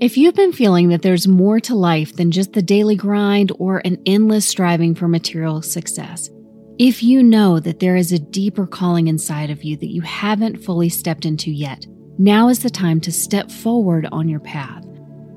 If you've been feeling that there's more to life than just the daily grind or an endless striving for material success, if you know that there is a deeper calling inside of you that you haven't fully stepped into yet, now is the time to step forward on your path.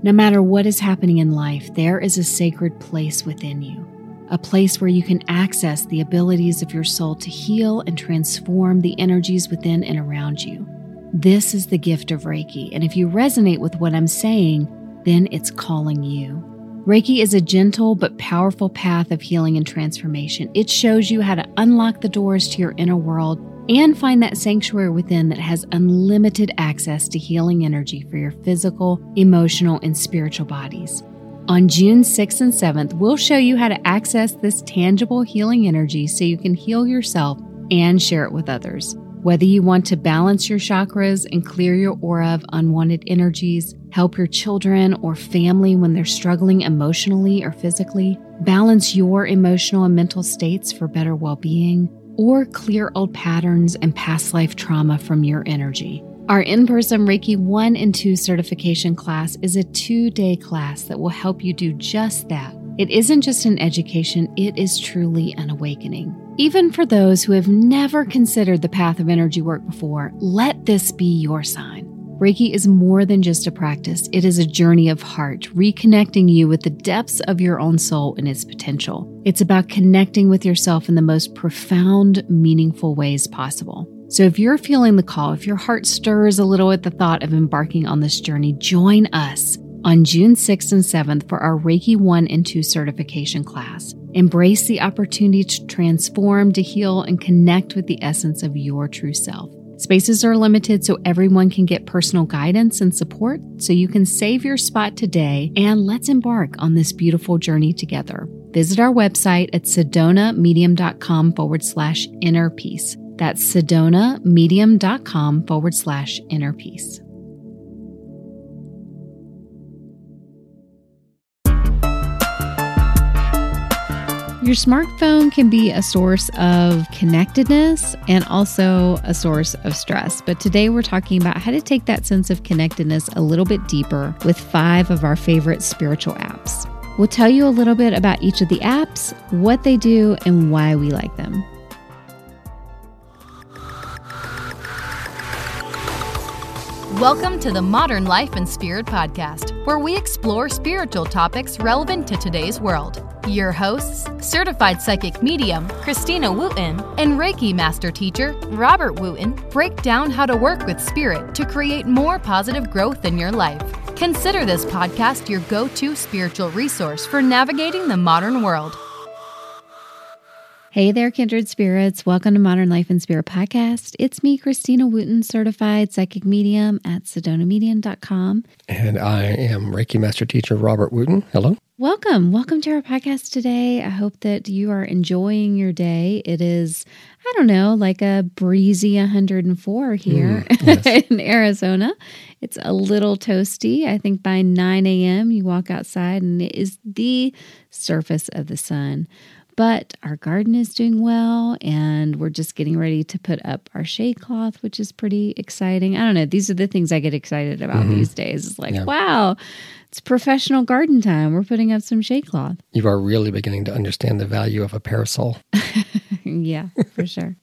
No matter what is happening in life, there is a sacred place within you, a place where you can access the abilities of your soul to heal and transform the energies within and around you. This is the gift of Reiki, and if you resonate with what I'm saying, then it's calling you. Reiki is a gentle but powerful path of healing and transformation. It shows you how to unlock the doors to your inner world and find that sanctuary within that has unlimited access to healing energy for your physical, emotional, and spiritual bodies. On June 6th and 7th, we'll show you how to access this tangible healing energy so you can heal yourself and share it with others. Whether you want to balance your chakras and clear your aura of unwanted energies, help your children or family when they're struggling emotionally or physically, balance your emotional and mental states for better well being, or clear old patterns and past life trauma from your energy. Our in person Reiki 1 and 2 certification class is a two day class that will help you do just that. It isn't just an education, it is truly an awakening. Even for those who have never considered the path of energy work before, let this be your sign. Reiki is more than just a practice, it is a journey of heart, reconnecting you with the depths of your own soul and its potential. It's about connecting with yourself in the most profound, meaningful ways possible. So, if you're feeling the call, if your heart stirs a little at the thought of embarking on this journey, join us on June 6th and 7th for our Reiki 1 and 2 certification class. Embrace the opportunity to transform, to heal, and connect with the essence of your true self. Spaces are limited so everyone can get personal guidance and support, so you can save your spot today and let's embark on this beautiful journey together. Visit our website at sedonamedium.com forward slash inner peace. That's sedonamedium.com forward slash inner peace. Your smartphone can be a source of connectedness and also a source of stress. But today we're talking about how to take that sense of connectedness a little bit deeper with five of our favorite spiritual apps. We'll tell you a little bit about each of the apps, what they do, and why we like them. Welcome to the Modern Life and Spirit Podcast, where we explore spiritual topics relevant to today's world. Your hosts, certified psychic medium Christina Wooten and Reiki master teacher Robert Wooten, break down how to work with spirit to create more positive growth in your life. Consider this podcast your go to spiritual resource for navigating the modern world. Hey there, kindred spirits. Welcome to Modern Life and Spirit Podcast. It's me, Christina Wooten, certified psychic medium at sedonamedium.com. And I am Reiki Master Teacher Robert Wooten. Hello. Welcome. Welcome to our podcast today. I hope that you are enjoying your day. It is, I don't know, like a breezy 104 here mm, yes. in Arizona. It's a little toasty. I think by 9 a.m., you walk outside and it is the surface of the sun. But our garden is doing well, and we're just getting ready to put up our shade cloth, which is pretty exciting. I don't know. These are the things I get excited about mm-hmm. these days. It's like, yeah. wow, it's professional garden time. We're putting up some shade cloth. You are really beginning to understand the value of a parasol. yeah, for sure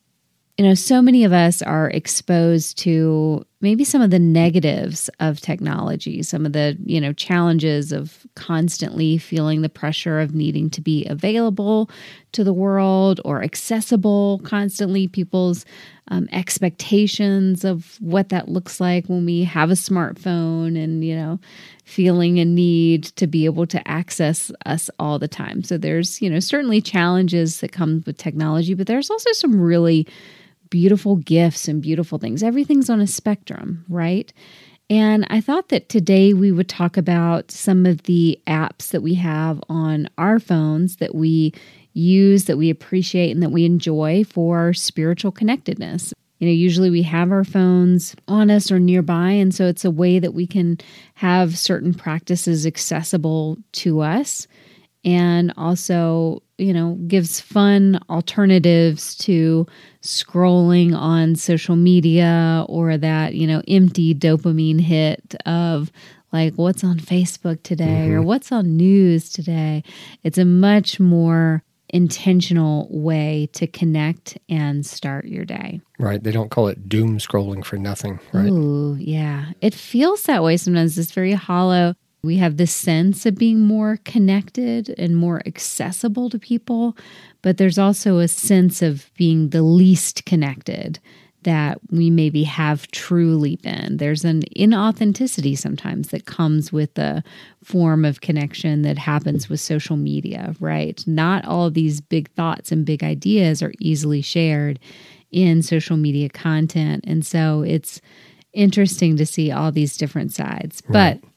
you know, so many of us are exposed to maybe some of the negatives of technology, some of the, you know, challenges of constantly feeling the pressure of needing to be available to the world or accessible constantly, people's um, expectations of what that looks like when we have a smartphone and, you know, feeling a need to be able to access us all the time. So there's, you know, certainly challenges that come with technology, but there's also some really beautiful gifts and beautiful things. Everything's on a spectrum, right? And I thought that today we would talk about some of the apps that we have on our phones that we use, that we appreciate, and that we enjoy for spiritual connectedness. You know, usually we have our phones on us or nearby, and so it's a way that we can have certain practices accessible to us and also, you know, gives fun alternatives to scrolling on social media or that, you know, empty dopamine hit of like what's on Facebook today or mm-hmm. what's on news today. It's a much more intentional way to connect and start your day. Right. They don't call it doom scrolling for nothing, right? Ooh, yeah. It feels that way sometimes. It's very hollow. We have this sense of being more connected and more accessible to people, but there's also a sense of being the least connected that we maybe have truly been. There's an inauthenticity sometimes that comes with the form of connection that happens with social media, right? Not all these big thoughts and big ideas are easily shared in social media content. And so it's interesting to see all these different sides. Right. But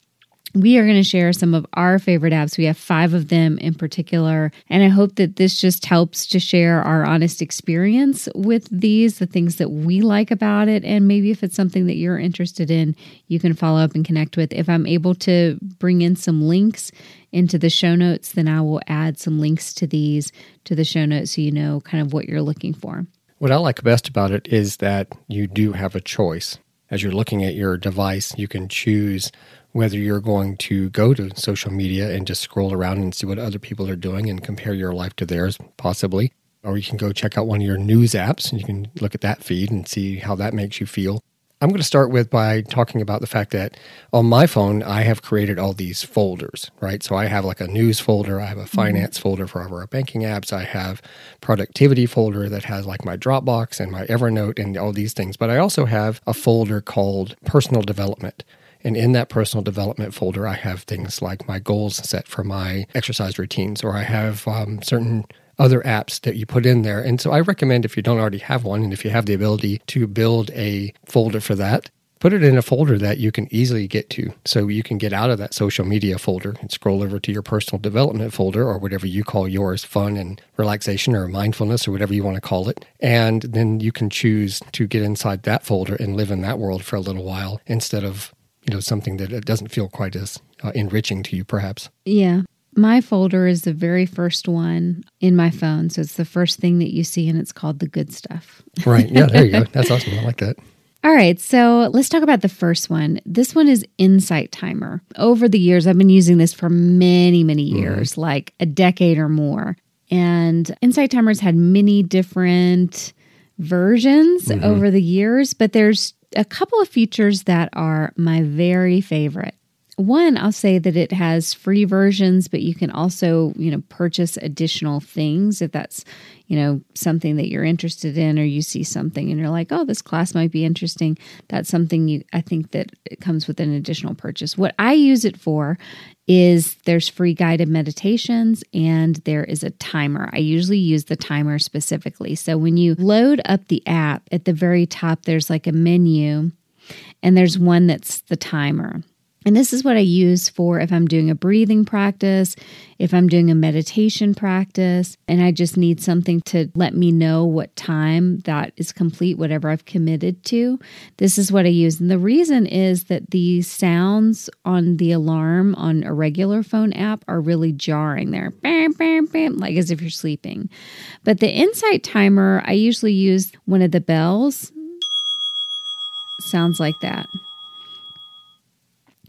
we are going to share some of our favorite apps. We have five of them in particular. And I hope that this just helps to share our honest experience with these, the things that we like about it. And maybe if it's something that you're interested in, you can follow up and connect with. If I'm able to bring in some links into the show notes, then I will add some links to these to the show notes so you know kind of what you're looking for. What I like best about it is that you do have a choice. As you're looking at your device, you can choose whether you're going to go to social media and just scroll around and see what other people are doing and compare your life to theirs, possibly. Or you can go check out one of your news apps and you can look at that feed and see how that makes you feel. I'm going to start with by talking about the fact that on my phone, I have created all these folders, right? So I have like a news folder, I have a mm-hmm. finance mm-hmm. folder for our banking apps, I have productivity folder that has like my Dropbox and my Evernote and all these things. But I also have a folder called personal development. And in that personal development folder, I have things like my goals set for my exercise routines, or I have um, certain other apps that you put in there. And so I recommend if you don't already have one, and if you have the ability to build a folder for that, put it in a folder that you can easily get to. So you can get out of that social media folder and scroll over to your personal development folder or whatever you call yours fun and relaxation or mindfulness or whatever you want to call it. And then you can choose to get inside that folder and live in that world for a little while instead of you know something that it doesn't feel quite as uh, enriching to you perhaps yeah my folder is the very first one in my phone so it's the first thing that you see and it's called the good stuff right yeah there you go that's awesome i like that all right, so let's talk about the first one. This one is Insight Timer. Over the years, I've been using this for many, many mm-hmm. years, mm-hmm. like a decade or more. And Insight Timer's had many different versions mm-hmm. over the years, but there's a couple of features that are my very favorite. One, I'll say that it has free versions, but you can also, you know, purchase additional things if that's, you know, something that you're interested in or you see something and you're like, "Oh, this class might be interesting." That's something you I think that it comes with an additional purchase. What I use it for is there's free guided meditations and there is a timer. I usually use the timer specifically. So when you load up the app at the very top there's like a menu and there's one that's the timer. And this is what I use for if I'm doing a breathing practice, if I'm doing a meditation practice, and I just need something to let me know what time that is complete, whatever I've committed to. This is what I use. And the reason is that the sounds on the alarm on a regular phone app are really jarring. They're bam, bam, bam, like as if you're sleeping. But the Insight timer, I usually use one of the bells. Sounds like that.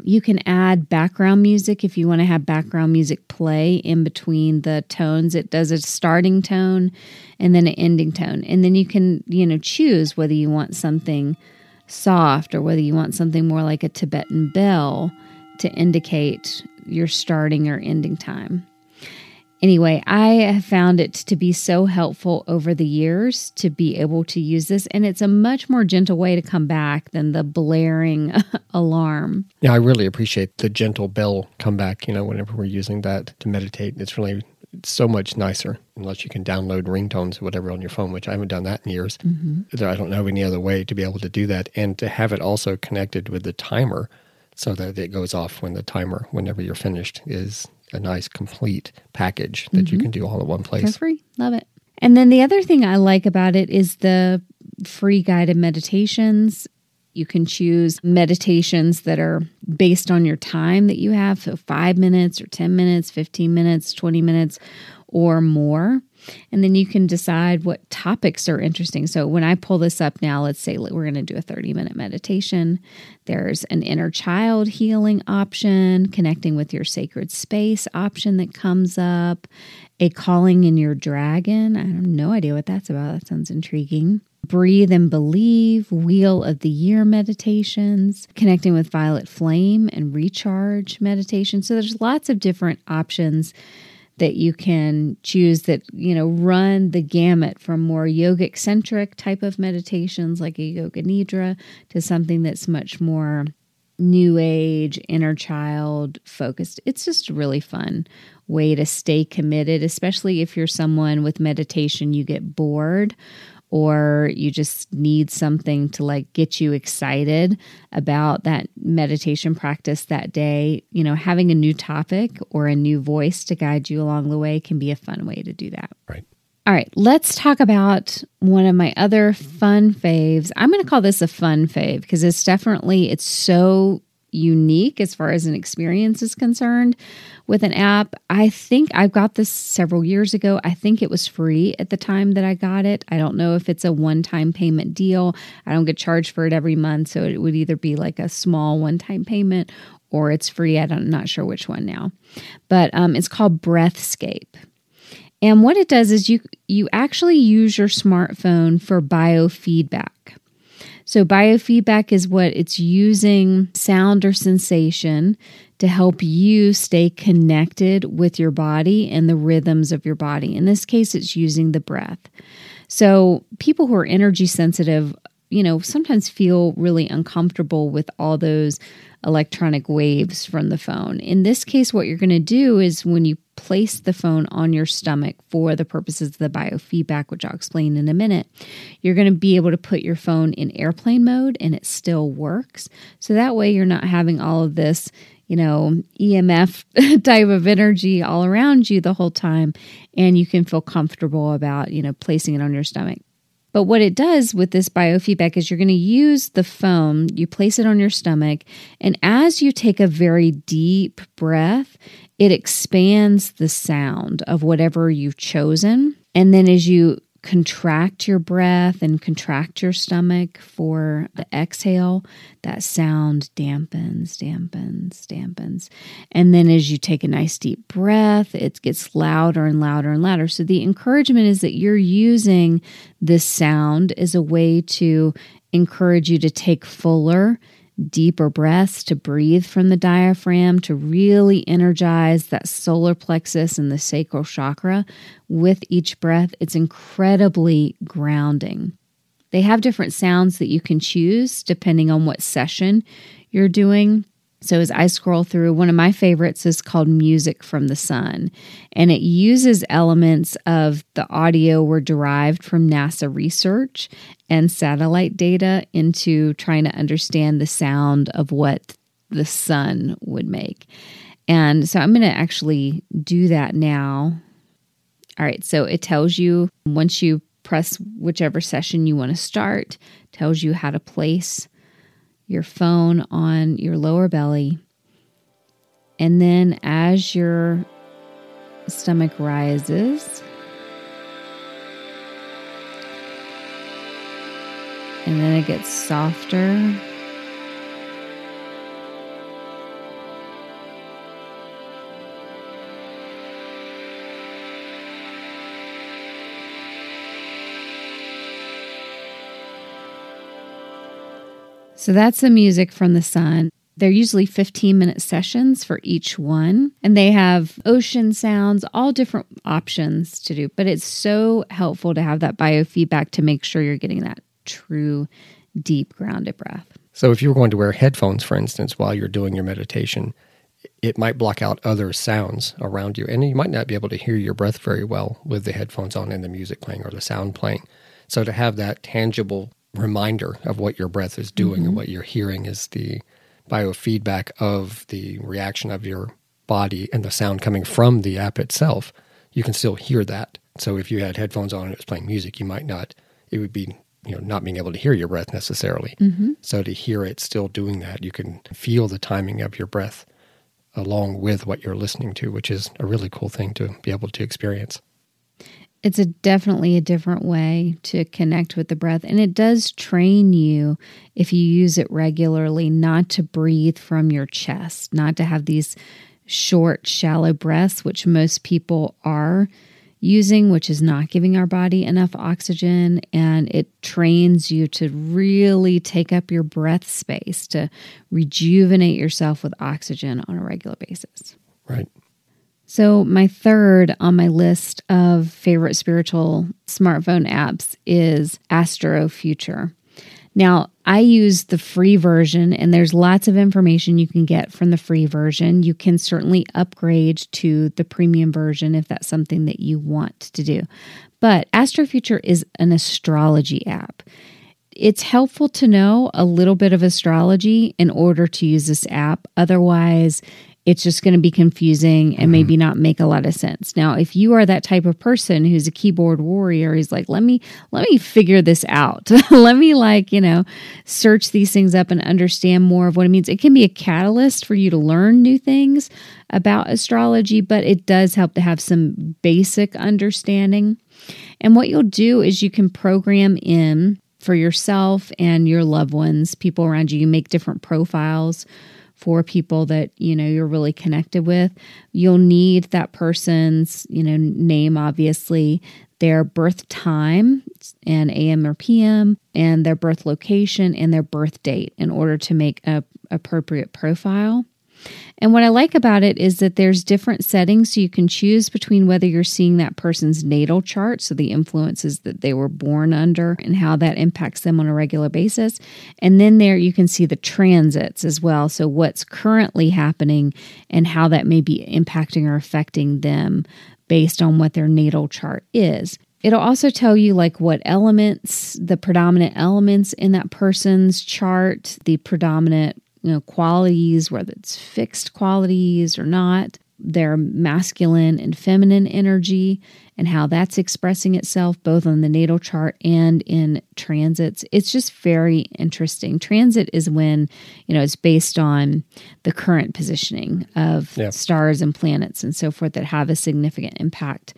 You can add background music if you want to have background music play in between the tones. It does a starting tone and then an ending tone. And then you can, you know, choose whether you want something soft or whether you want something more like a Tibetan bell to indicate your starting or ending time. Anyway, I have found it to be so helpful over the years to be able to use this, and it's a much more gentle way to come back than the blaring alarm. Yeah, I really appreciate the gentle bell come back, you know, whenever we're using that to meditate. It's really so much nicer unless you can download ringtones or whatever on your phone, which I haven't done that in years. Mm-hmm. I don't know any other way to be able to do that. And to have it also connected with the timer so that it goes off when the timer, whenever you're finished, is a nice complete package that mm-hmm. you can do all in one place. For free. Love it. And then the other thing I like about it is the free guided meditations. You can choose meditations that are based on your time that you have. So, five minutes or 10 minutes, 15 minutes, 20 minutes, or more. And then you can decide what topics are interesting. So when I pull this up now, let's say we're going to do a 30 minute meditation. There's an inner child healing option, connecting with your sacred space option that comes up, a calling in your dragon. I have no idea what that's about. That sounds intriguing. Breathe and Believe, Wheel of the Year meditations, connecting with Violet Flame and Recharge meditation. So there's lots of different options that you can choose that you know run the gamut from more yogic centric type of meditations like a yoga nidra to something that's much more new age inner child focused. It's just a really fun way to stay committed especially if you're someone with meditation you get bored or you just need something to like get you excited about that meditation practice that day, you know, having a new topic or a new voice to guide you along the way can be a fun way to do that. Right. All right, let's talk about one of my other fun faves. I'm going to call this a fun fave because it's definitely it's so unique as far as an experience is concerned with an app. I think I've got this several years ago. I think it was free at the time that I got it. I don't know if it's a one time payment deal. I don't get charged for it every month. So it would either be like a small one time payment or it's free. I'm not sure which one now. But um, it's called Breathscape. And what it does is you you actually use your smartphone for biofeedback. So, biofeedback is what it's using sound or sensation to help you stay connected with your body and the rhythms of your body. In this case, it's using the breath. So, people who are energy sensitive, you know, sometimes feel really uncomfortable with all those electronic waves from the phone. In this case, what you're going to do is when you place the phone on your stomach for the purposes of the biofeedback, which I'll explain in a minute, you're going to be able to put your phone in airplane mode and it still works. So that way you're not having all of this, you know, EMF type of energy all around you the whole time and you can feel comfortable about, you know, placing it on your stomach. But what it does with this biofeedback is you're going to use the foam, you place it on your stomach, and as you take a very deep breath, it expands the sound of whatever you've chosen. And then as you contract your breath and contract your stomach for the exhale, that sound dampens, dampens, dampens. And then as you take a nice deep breath, it gets louder and louder and louder. So the encouragement is that you're using this sound as a way to encourage you to take fuller deeper breaths to breathe from the diaphragm to really energize that solar plexus and the sacral chakra with each breath. It's incredibly grounding. They have different sounds that you can choose depending on what session you're doing. So, as I scroll through, one of my favorites is called Music from the Sun, and it uses elements of the audio were derived from NASA research and satellite data into trying to understand the sound of what the sun would make. And so, I'm going to actually do that now. All right, so it tells you once you press whichever session you want to start, tells you how to place your phone on your lower belly. And then as your stomach rises, and then it gets softer. So that's the music from the sun. They're usually 15 minute sessions for each one, and they have ocean sounds, all different options to do. But it's so helpful to have that biofeedback to make sure you're getting that true, deep, grounded breath. So, if you're going to wear headphones, for instance, while you're doing your meditation, it might block out other sounds around you, and you might not be able to hear your breath very well with the headphones on and the music playing or the sound playing. So, to have that tangible reminder of what your breath is doing mm-hmm. and what you're hearing is the biofeedback of the reaction of your body and the sound coming from the app itself. You can still hear that. So if you had headphones on and it was playing music, you might not, it would be, you know, not being able to hear your breath necessarily. Mm-hmm. So to hear it still doing that, you can feel the timing of your breath along with what you're listening to, which is a really cool thing to be able to experience. It's a definitely a different way to connect with the breath and it does train you if you use it regularly not to breathe from your chest, not to have these short shallow breaths which most people are using, which is not giving our body enough oxygen. And it trains you to really take up your breath space, to rejuvenate yourself with oxygen on a regular basis. Right. So, my third on my list of favorite spiritual smartphone apps is Astro Future. Now, I use the free version, and there's lots of information you can get from the free version. You can certainly upgrade to the premium version if that's something that you want to do. But Astrofuture is an astrology app. It's helpful to know a little bit of astrology in order to use this app. Otherwise, it's just going to be confusing and mm-hmm. maybe not make a lot of sense. Now, if you are that type of person who's a keyboard warrior, he's like, let me let me figure this out. let me like, you know, search these things up and understand more of what it means. It can be a catalyst for you to learn new things about astrology, but it does help to have some basic understanding. And what you'll do is you can program in for yourself and your loved ones, people around you, you make different profiles for people that you know you're really connected with you'll need that person's you know name obviously their birth time and am or pm and their birth location and their birth date in order to make a appropriate profile and what I like about it is that there's different settings so you can choose between whether you're seeing that person's natal chart, so the influences that they were born under and how that impacts them on a regular basis. And then there you can see the transits as well, so what's currently happening and how that may be impacting or affecting them based on what their natal chart is. It'll also tell you like what elements, the predominant elements in that person's chart, the predominant you know, qualities, whether it's fixed qualities or not, their masculine and feminine energy and how that's expressing itself both on the natal chart and in transits. It's just very interesting. Transit is when, you know, it's based on the current positioning of yeah. stars and planets and so forth that have a significant impact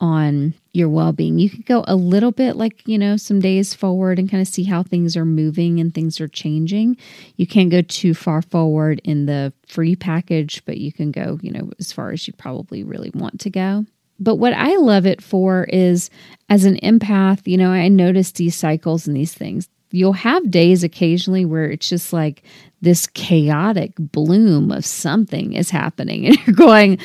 on your well being. You could go a little bit like, you know, some days forward and kind of see how things are moving and things are changing. You can't go too far forward in the free package, but you can go, you know, as far as you probably really want to go. But what I love it for is as an empath, you know, I notice these cycles and these things. You'll have days occasionally where it's just like this chaotic bloom of something is happening, and you're going,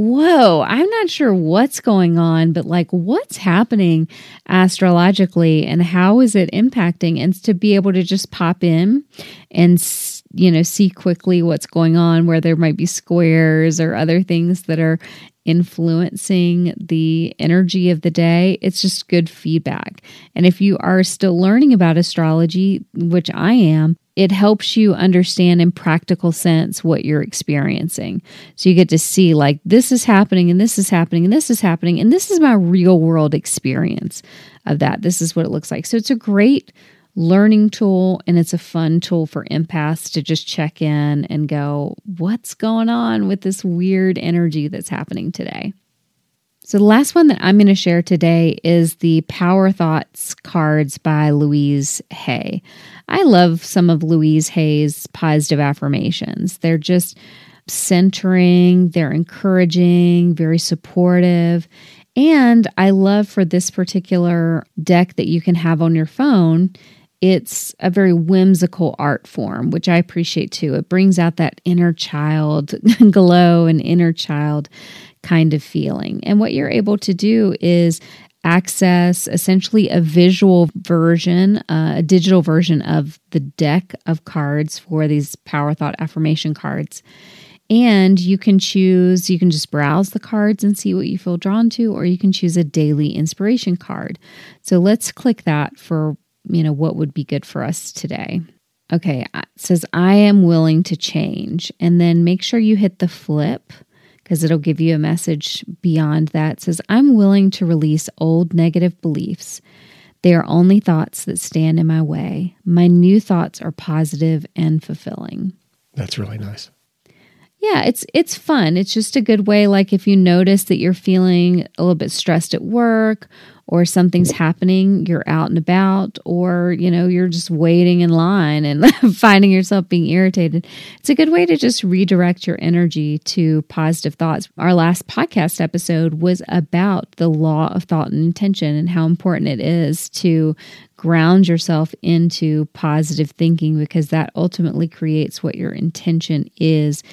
whoa, I'm not sure what's going on, but like what's happening astrologically and how is it impacting? And to be able to just pop in and, you know, see quickly what's going on, where there might be squares or other things that are influencing the energy of the day, it's just good feedback. And if you are still learning about astrology, which I am, it helps you understand in practical sense what you're experiencing. So you get to see like this is happening and this is happening and this is happening and this is my real world experience of that. This is what it looks like. So it's a great learning tool and it's a fun tool for empaths to just check in and go, what's going on with this weird energy that's happening today? So, the last one that I'm going to share today is the Power Thoughts cards by Louise Hay. I love some of Louise Hay's positive affirmations. They're just centering, they're encouraging, very supportive. And I love for this particular deck that you can have on your phone, it's a very whimsical art form, which I appreciate too. It brings out that inner child glow and inner child kind of feeling. And what you're able to do is access essentially a visual version, uh, a digital version of the deck of cards for these Power Thought affirmation cards. And you can choose, you can just browse the cards and see what you feel drawn to, or you can choose a daily inspiration card. So let's click that for, you know, what would be good for us today. Okay, it says, I am willing to change. And then make sure you hit the flip because it'll give you a message beyond that. It says, I'm willing to release old negative beliefs. They are only thoughts that stand in my way. My new thoughts are positive and fulfilling. That's really nice. yeah, it's it's fun. It's just a good way like if you notice that you're feeling a little bit stressed at work or something's happening, you're out and about or you know, you're just waiting in line and finding yourself being irritated. It's a good way to just redirect your energy to positive thoughts. Our last podcast episode was about the law of thought and intention and how important it is to ground yourself into positive thinking because that ultimately creates what your intention is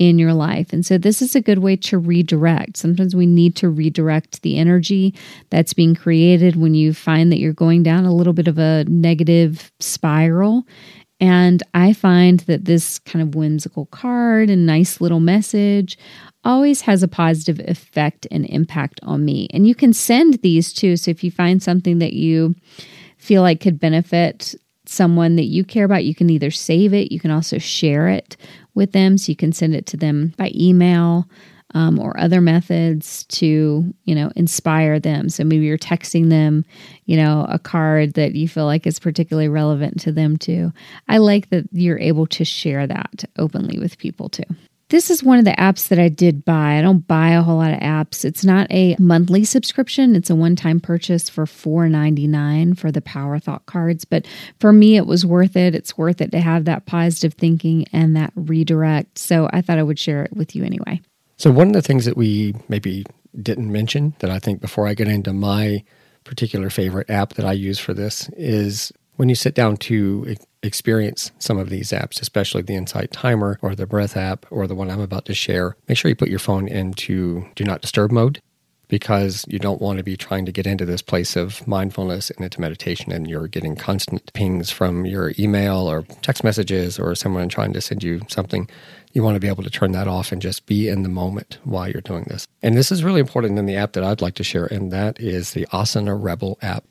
in your life. And so, this is a good way to redirect. Sometimes we need to redirect the energy that's being created when you find that you're going down a little bit of a negative spiral. And I find that this kind of whimsical card and nice little message always has a positive effect and impact on me. And you can send these too. So, if you find something that you feel like could benefit someone that you care about, you can either save it, you can also share it with them. So you can send it to them by email um, or other methods to, you know, inspire them. So maybe you're texting them, you know, a card that you feel like is particularly relevant to them too. I like that you're able to share that openly with people too. This is one of the apps that I did buy. I don't buy a whole lot of apps. It's not a monthly subscription, it's a one time purchase for $4.99 for the Power Thought cards. But for me, it was worth it. It's worth it to have that positive thinking and that redirect. So I thought I would share it with you anyway. So, one of the things that we maybe didn't mention that I think before I get into my particular favorite app that I use for this is when you sit down to experience some of these apps, especially the Insight Timer or the Breath app or the one I'm about to share, make sure you put your phone into do not disturb mode because you don't want to be trying to get into this place of mindfulness and into meditation and you're getting constant pings from your email or text messages or someone trying to send you something. You want to be able to turn that off and just be in the moment while you're doing this. And this is really important in the app that I'd like to share, and that is the Asana Rebel app.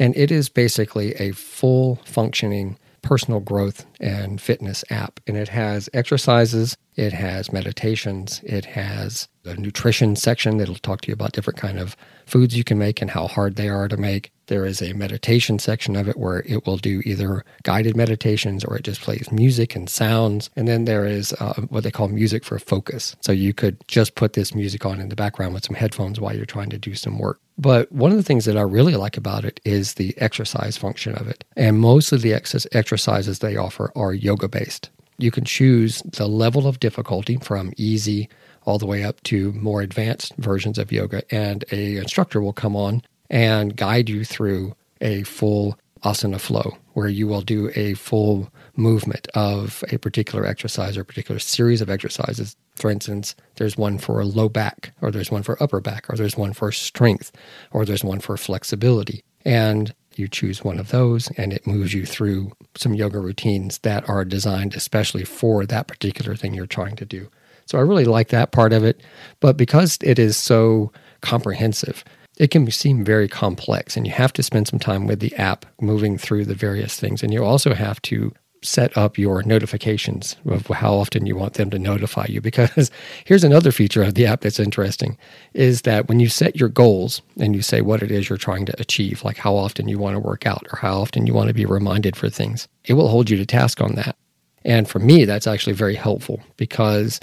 And it is basically a full functioning personal growth and fitness app. And it has exercises, it has meditations, it has a nutrition section that'll talk to you about different kind of foods you can make and how hard they are to make. There is a meditation section of it where it will do either guided meditations or it just plays music and sounds. And then there is uh, what they call music for focus. So you could just put this music on in the background with some headphones while you're trying to do some work. But one of the things that I really like about it is the exercise function of it. And most of the ex- exercises they offer are yoga based. You can choose the level of difficulty from easy all the way up to more advanced versions of yoga and a instructor will come on and guide you through a full asana flow where you will do a full movement of a particular exercise or a particular series of exercises. For instance, there's one for low back, or there's one for upper back, or there's one for strength, or there's one for flexibility. And you choose one of those, and it moves you through some yoga routines that are designed especially for that particular thing you're trying to do. So I really like that part of it. But because it is so comprehensive, it can seem very complex and you have to spend some time with the app moving through the various things. And you also have to set up your notifications of how often you want them to notify you because here's another feature of the app that's interesting is that when you set your goals and you say what it is you're trying to achieve like how often you want to work out or how often you want to be reminded for things it will hold you to task on that and for me that's actually very helpful because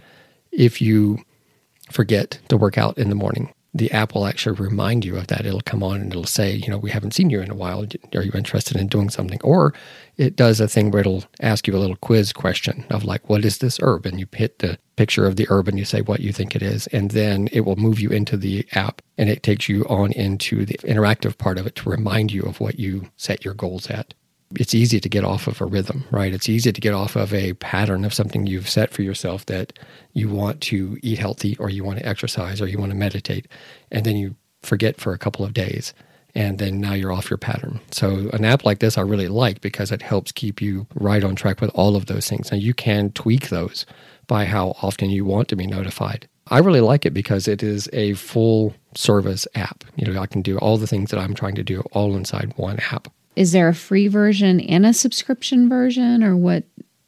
if you forget to work out in the morning the app will actually remind you of that. It'll come on and it'll say, you know, we haven't seen you in a while. Are you interested in doing something? Or it does a thing where it'll ask you a little quiz question of like, what is this herb? And you hit the picture of the herb and you say what you think it is. And then it will move you into the app and it takes you on into the interactive part of it to remind you of what you set your goals at it's easy to get off of a rhythm, right? It's easy to get off of a pattern of something you've set for yourself that you want to eat healthy or you want to exercise or you want to meditate. And then you forget for a couple of days. And then now you're off your pattern. So, an app like this I really like because it helps keep you right on track with all of those things. Now, you can tweak those by how often you want to be notified. I really like it because it is a full service app. You know, I can do all the things that I'm trying to do all inside one app is there a free version and a subscription version or what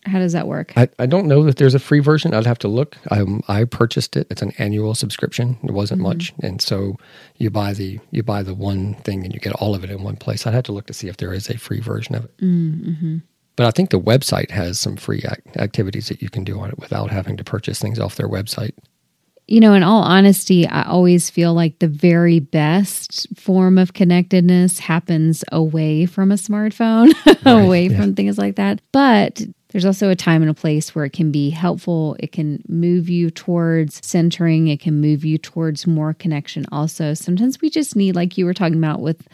how does that work? I, I don't know that there's a free version. I'd have to look. Um, i purchased it. It's an annual subscription. It wasn't mm-hmm. much. And so you buy the you buy the one thing and you get all of it in one place. I'd have to look to see if there is a free version of it. Mm-hmm. But I think the website has some free ac- activities that you can do on it without having to purchase things off their website. You know, in all honesty, I always feel like the very best form of connectedness happens away from a smartphone, right, away yeah. from things like that. But there's also a time and a place where it can be helpful. It can move you towards centering. It can move you towards more connection. Also, sometimes we just need, like you were talking about with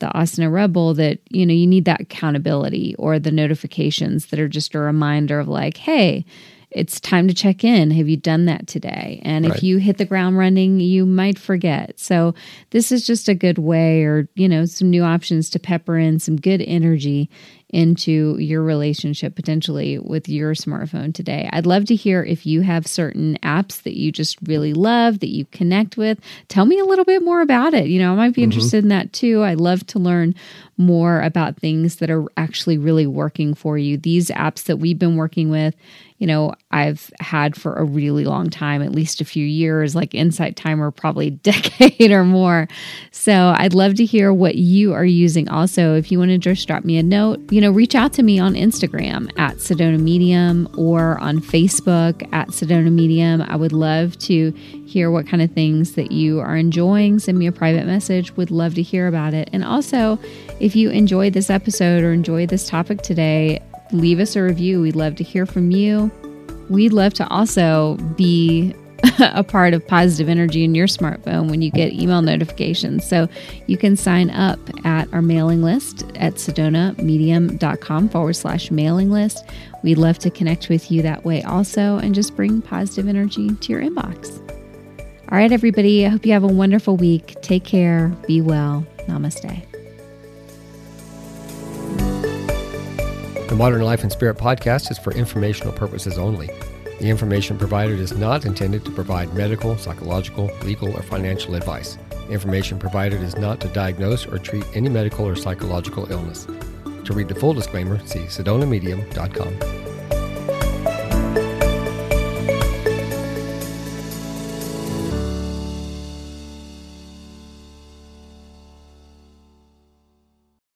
the Asana Rebel, that, you know, you need that accountability or the notifications that are just a reminder of like, hey, it's time to check in. Have you done that today? And right. if you hit the ground running, you might forget. So, this is just a good way, or, you know, some new options to pepper in some good energy into your relationship potentially with your smartphone today. I'd love to hear if you have certain apps that you just really love, that you connect with. Tell me a little bit more about it. You know, I might be mm-hmm. interested in that too. I love to learn more about things that are actually really working for you. These apps that we've been working with, you know, I've had for a really long time, at least a few years, like Insight Timer, probably decade or more. So I'd love to hear what you are using also. If you want to just drop me a note, you know, reach out to me on Instagram at Sedona Medium or on Facebook at Sedona Medium. I would love to hear what kind of things that you are enjoying. Send me a private message. Would love to hear about it. And also, if you enjoyed this episode or enjoyed this topic today, leave us a review. We'd love to hear from you. We'd love to also be a part of positive energy in your smartphone when you get email notifications. So you can sign up at our mailing list at sedonamedium.com forward slash mailing list. We'd love to connect with you that way also and just bring positive energy to your inbox. All right, everybody, I hope you have a wonderful week. Take care, be well. Namaste. The Modern Life and Spirit podcast is for informational purposes only. The information provided is not intended to provide medical, psychological, legal, or financial advice. The information provided is not to diagnose or treat any medical or psychological illness. To read the full disclaimer, see sedonamedium.com.